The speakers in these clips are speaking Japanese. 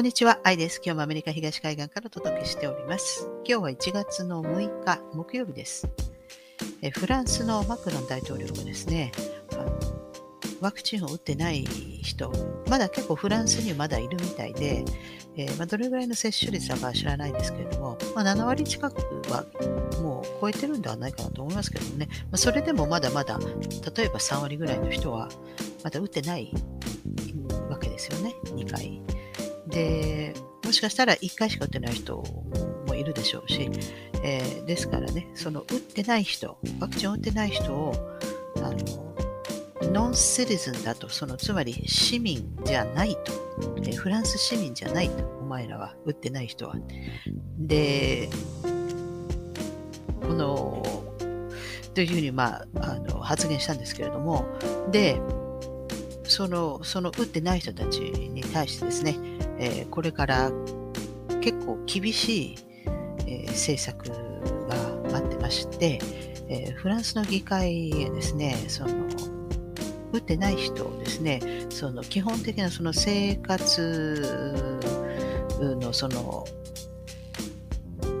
こんにちは、愛です。今日もアメリカ東海岸からお届けしております。今日は1月の6日、木曜日です。えフランスのマクロン大統領がですね、あのワクチンを打ってない人、まだ結構フランスにまだいるみたいで、えー、まあ、どれぐらいの接種率だか知らないんですけれども、まあ、7割近くはもう超えてるんではないかなと思いますけどもね、まあ、それでもまだまだ、例えば3割ぐらいの人はまだ打ってないわけですよね、2回。で、もしかしたら1回しか打ってない人もいるでしょうし、えー、ですからね、その打ってない人、ワクチンを打ってない人を、あの、ノンシティズンだと、そのつまり市民じゃないと、えー、フランス市民じゃないと、お前らは、打ってない人は。で、この、というふうに、まあ、あの発言したんですけれども、で、その、その打ってない人たちに対してですね、えー、これから結構厳しい、え、政策が待ってまして、え、フランスの議会へですね、その、打ってない人をですね、その基本的なその生活のその、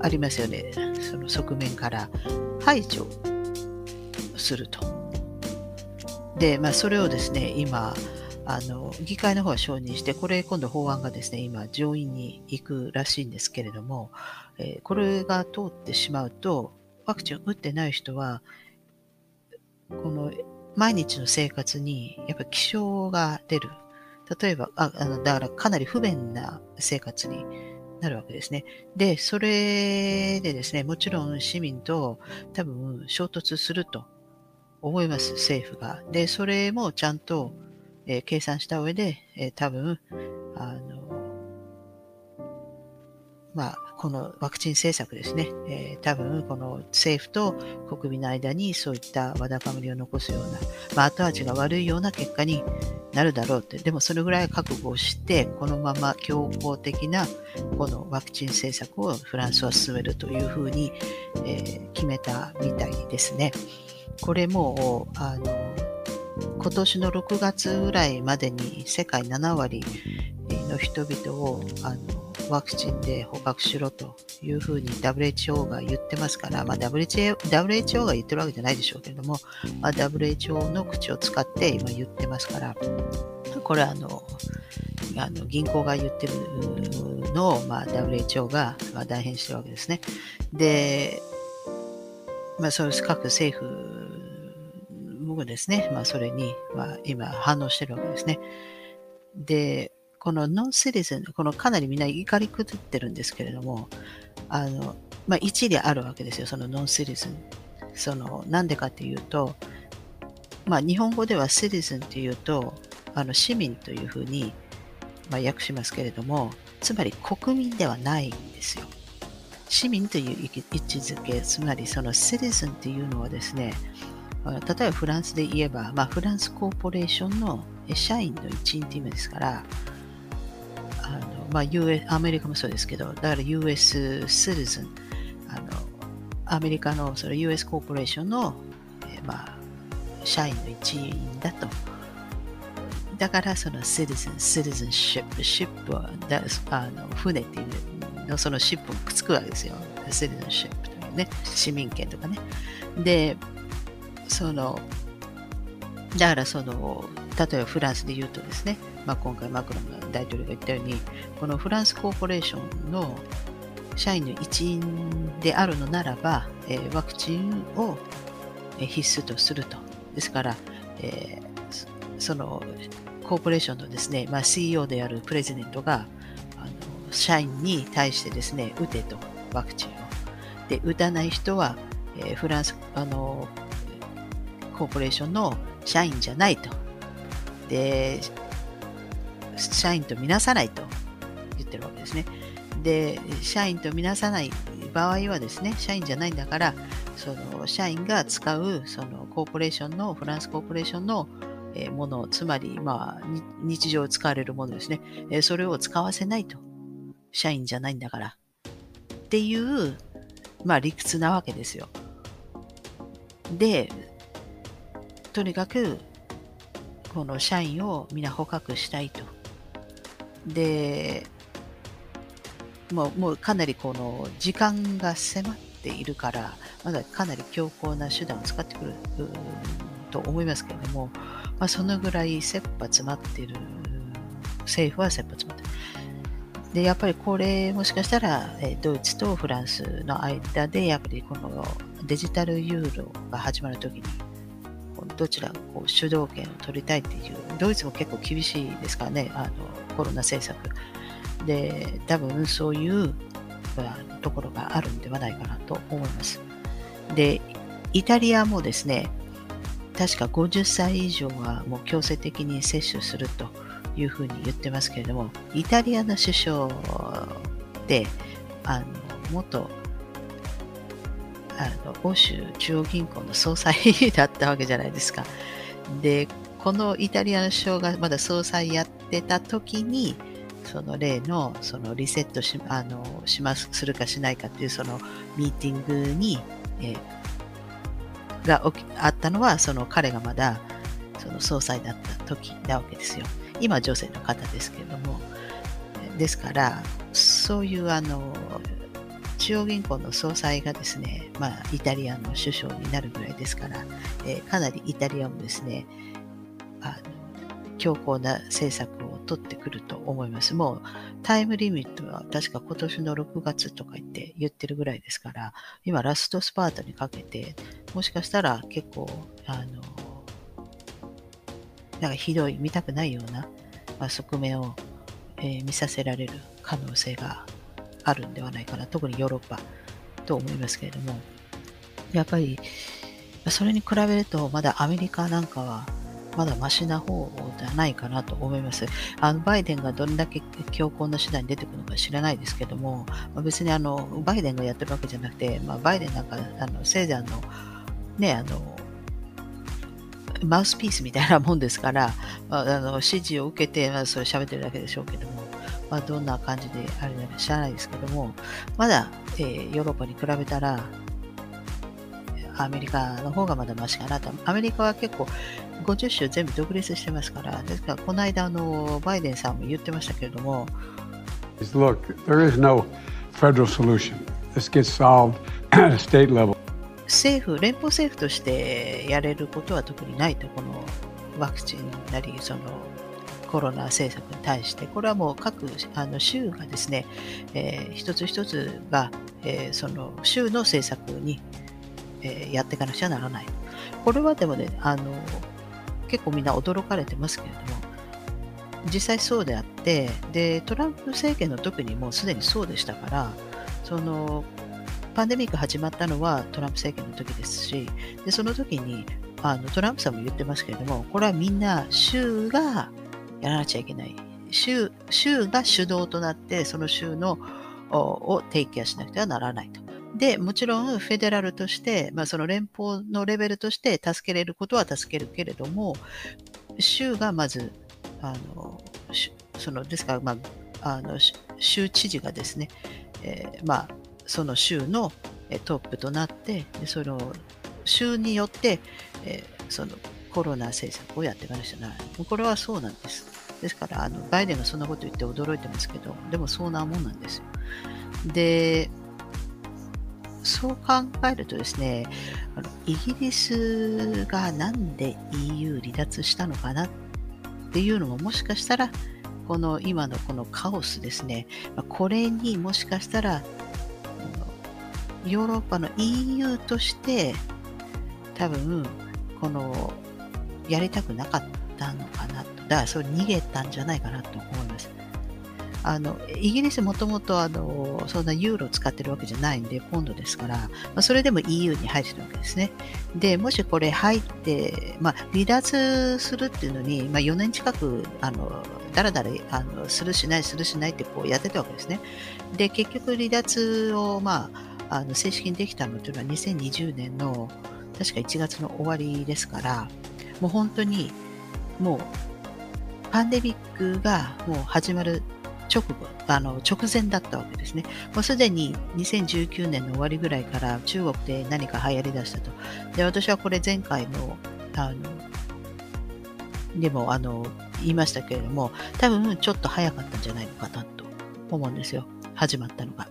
ありますよね、その側面から排除すると。で、まあ、それをですね、今、あの、議会の方は承認して、これ今度法案がですね、今上院に行くらしいんですけれども、えー、これが通ってしまうと、ワクチンを打ってない人は、この毎日の生活にやっぱり気象が出る。例えば、ああのだからかなり不便な生活になるわけですね。で、それでですね、もちろん市民と多分衝突すると思います、政府が。で、それもちゃんと、えー、計算した上で、えー、多分、あの、まあ、このワクチン政策ですね、えー、多分この政府と国民の間にそういったわだかまりを残すような、まあ、後味が悪いような結果になるだろうって、でもそれぐらい覚悟をして、このまま強硬的なこのワクチン政策をフランスは進めるというふうに、えー、決めたみたいですね。これもあの今年の6月ぐらいまでに世界7割の人々をあのワクチンで捕獲しろというふうに WHO が言ってますから、まあ、WHO, が言ってるわけじゃないでしょうけれども、まあ、WHO の口を使って今言ってますから、これはあのあの銀行が言ってるのを、まあ、WHO が代弁してるわけですね。で、まあ、そういう各政府もですね、まあ、それに、まあ、今反応してるわけですね。で、このノンシリズン、このかなりみんな怒り狂ってるんですけれども、あの、まあ、一理あるわけですよ、そのノンシリズン。その、なんでかっていうと、まあ、日本語ではシリズンっていうと、あの、市民というふうに、まあ、訳しますけれども、つまり国民ではないんですよ。市民という位置づけ、つまりそのシリズンっていうのはですね、例えばフランスで言えば、まあ、フランスコーポレーションの社員の一員っていう意味ですから、あのまあ、US、アメリカもそうですけど、だから US シリズン、あのアメリカのそれ US コーポレーションの、え、まあ、社員の一員だと。だからそのシリズン、シリズンシップ、シップはだあの船っていうのそのシップもくっつくわけですよ。シリズンシップというね、市民権とかね。で、その、だからその、例えばフランスで言うとですね、まあ、今回マクロン大統領が言ったように、このフランスコーポレーションの社員の一員であるのならば、えー、ワクチンを必須とすると。ですから、えー、そのコーポレーションのですね、まあ、CEO であるプレゼントがあの社員に対してですね、打てと、ワクチンを。で、打たない人は、えー、フランス、あの、コーポレーションの社員じゃないと。で、社員とみなさないと言ってるわけですね。で、社員とみなさない場合はですね、社員じゃないんだから、その社員が使うそのコーポレーションの、フランスコーポレーションのもの、つまり、まあ、日常使われるものですね。それを使わせないと。社員じゃないんだから。っていう、まあ理屈なわけですよ。で、とにかく、この社員を皆捕獲したいと。で、もうもうかなりこの時間が迫っているから、まだかなり強硬な手段を使ってくると思いますけれども、まあ、そのぐらい切羽詰まっている、政府は切羽詰まっている。で、やっぱりこれ、もしかしたら、ドイツとフランスの間で、やっぱりこのデジタルユーロが始まるときに、どちらがこう主導権を取りたいっていう、ドイツも結構厳しいですからね、あのコロナ政策。で、多分そういうところがあるんではないかなと思います。で、イタリアもですね、確か50歳以上はもう強制的に接種するというふうに言ってますけれども、イタリアの首相で、あの元あの欧州中央銀行の総裁だったわけじゃないですか。で、このイタリアの首相がまだ総裁やってた時に、その例のそのリセットしあのしますするかしないかっていうそのミーティングに、えー、が起きあったのはその彼がまだその総裁だった時なわけですよ。今女性の方ですけれども、ですから、そういうあの、中央銀行の総裁がですね、まあ、イタリアの首相になるぐらいですから、えー、かなりイタリアもですね、あの強硬な政策を取ってくると思います。もうタイムリミットは確か今年の6月とか言って言ってるぐらいですから、今ラストスパートにかけて、もしかしたら結構、あの、なんかひどい、見たくないような、まあ、側面を、えー、見させられる可能性があるんではないかな。特にヨーロッパと思いますけれども、やっぱり、それに比べると、まだアメリカなんかは、まだマシな方ではないかなと思います。あのバイデンがどれだけ強硬な手段に出てくるのか知らないですけども、まあ、別にあのバイデンがやってるわけじゃなくて、まあ、バイデンなんかあのせいぜいあの、ね、あのマウスピースみたいなもんですから、まあ、あの指示を受けて、まあ、それ喋ってるだけでしょうけども、まあ、どんな感じであれだか知らないですけども、まだ、えー、ヨーロッパに比べたら、アメリカの方がまだマシかなと。アメリカは結構50州全部独立してますから、ですからこの間あのバイデンさんも言ってましたけれども、Look, there is no federal solution. This gets solved at a state level. 政府、連邦政府としてやれることは特にないと、このワクチンなり、そのコロナ政策に対して、これはもう各あの州がですね、えー、一つ一つが、えー、その州の政策に、えー、やっていかなくちゃならない。これはでもね、あの結構みんな驚かれてますけれども、実際そうであって、でトランプ政権の時にもうすでにそうでしたから、そのパンデミック始まったのはトランプ政権の時ですし、でその時にあのトランプさんも言ってますけれども、これはみんな州がやらなきゃいけない。州州が主導となって、その州のをテイケアしなくてはならないと。で、もちろんフェデラルとして、まあ、その連邦のレベルとして助けれることは助けるけれども、州がまず、あのそのですから、まあ、あの州知事がですね、えー、まあ、その州のトップとなって、その州によって、えー、そのコロナ政策をやっていかなくちゃならない。これはそうなんです。ですから、あのバイデンがそんなこと言って驚いてますけど、でもそうなもんなんですよ。で、そう考えるとですね、あのイギリスがなんで EU 離脱したのかなっていうのももしかしたら、この今のこのカオスですね、これにもしかしたらヨーロッパの EU として多分このやりたくなかったのかなと。だからそれ逃げたんじゃないかなと思います。あのイギリスもともとあのそんなユーロを使ってるわけじゃないんで、ポンドですから、まあ、それでも EU に入ってるわけですね。で、もしこれ入って、まあ、離脱するっていうのに、まあ、4年近く、あの、だらだらあのするしない、するしないってこうやってたわけですね。で、結局離脱を、まあ、あの正式にできたのというのは2020年の確か1月の終わりですから、もう本当にもうパンデミックがもう始まる直後、あの直前だったわけですね。もうすでに2019年の終わりぐらいから中国で何か流行りだしたと。で、私はこれ前回の、あの、でもあの言いましたけれども、多分ちょっと早かったんじゃないのかなと思うんですよ。始まったのが。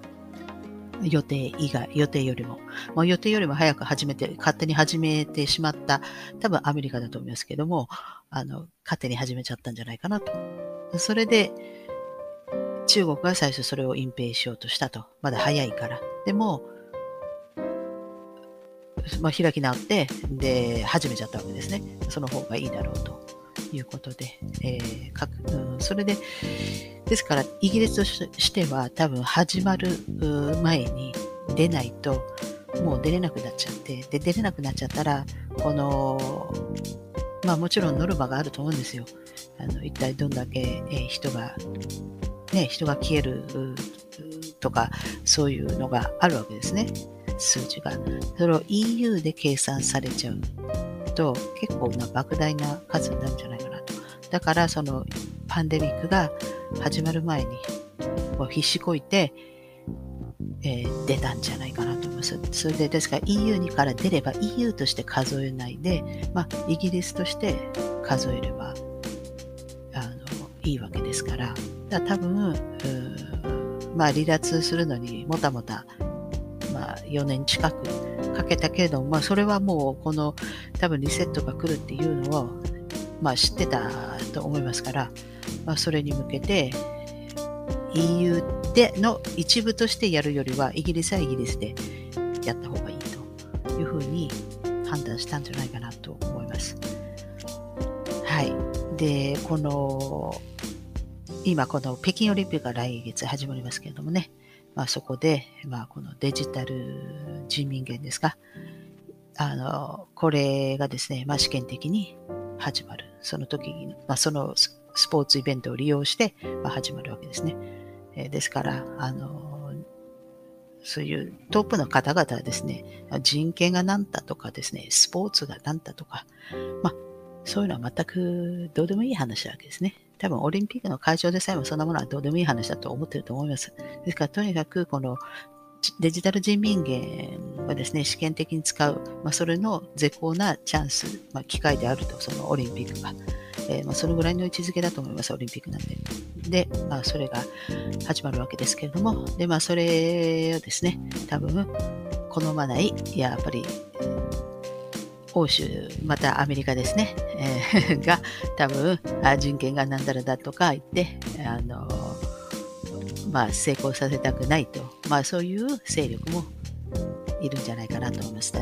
予定以外、予定よりも。まあ、予定よりも早く始めて、勝手に始めてしまった、多分アメリカだと思いますけども、あの、勝手に始めちゃったんじゃないかなと。それで、中国が最初それを隠蔽しようとしたと。まだ早いから。でも、まあ、開き直って、で、始めちゃったわけですね。その方がいいだろうということで、えーかうん、それで、ですから、イギリスとしては多分始まる前に出ないと、もう出れなくなっちゃって、で、出れなくなっちゃったら、この、まあもちろんノルマがあると思うんですよ。あの、一体どんだけ、え、人が、ね、人が消えるとか、そういうのがあるわけですね。数字が。それを EU で計算されちゃうと、結構な莫大な数になるんじゃないかなと。だから、そのパンデミックが始まる前に、こう必死こいて、えー、出たんじゃないかなと思います。それで、ですから EU にから出れば EU として数えないで、まあ、イギリスとして数えれば、あの、いいわけですから、だから多分、まあ、離脱するのにもたもたまあ、4年近くかけたけれども、まあ、それはもうこの多分リセットが来るっていうのを、まあ、知ってたと思いますから、まあ、それに向けて EU での一部としてやるよりはイギリスはイギリスでやった方がいいというふうに判断したんじゃないかなと思います。はい。で、この今この北京オリンピックが来月始まりますけれどもね、まあ、そこで、まあ、このデジタル人民元ですか、あの、これがですね、まあ、試験的に始まる。その時に、まあ、そのスポーツイベントを利用して、まあ、始まるわけですね。えー、ですから、あの、そういうトップの方々はですね、人権が何だとかですね、スポーツが何だとか、まあ、そういうのは全くどうでもいい話なわけですね。多分オリンピックの会場でさえもそんなものはどうでもいい話だと思ってると思います。ですからとにかくこのデジタル人民元はですね、試験的に使う、まあ、それの絶好なチャンス、まあ、機会であると、そのオリンピックが。えー、まあ、そのぐらいの位置づけだと思います、オリンピックなんて。で、まあ、それが始まるわけですけれども、で、まあ、それをですね、多分、好まない、やっぱり、欧州、またアメリカですね、えー、が多分あ人権が何だらだとか言って、あのまあ、成功させたくないと、まあ、そういう勢力もいるんじゃないかなと思います。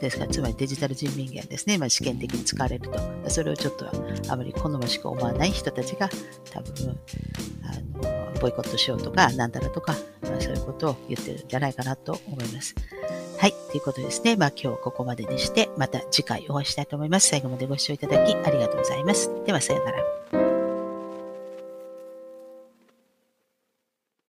ですから、つまりデジタル人民元ですね、ま、試験的に使われると、それをちょっとあまり好ましく思わない人たちが多分あのボイコットしようとか、なんだらとか、まあ、そういうことを言ってるんじゃないかなと思います。はい。ということですね。まあ今日ここまででして、また次回お会いしたいと思います。最後までご視聴いただきありがとうございます。ではさようなら。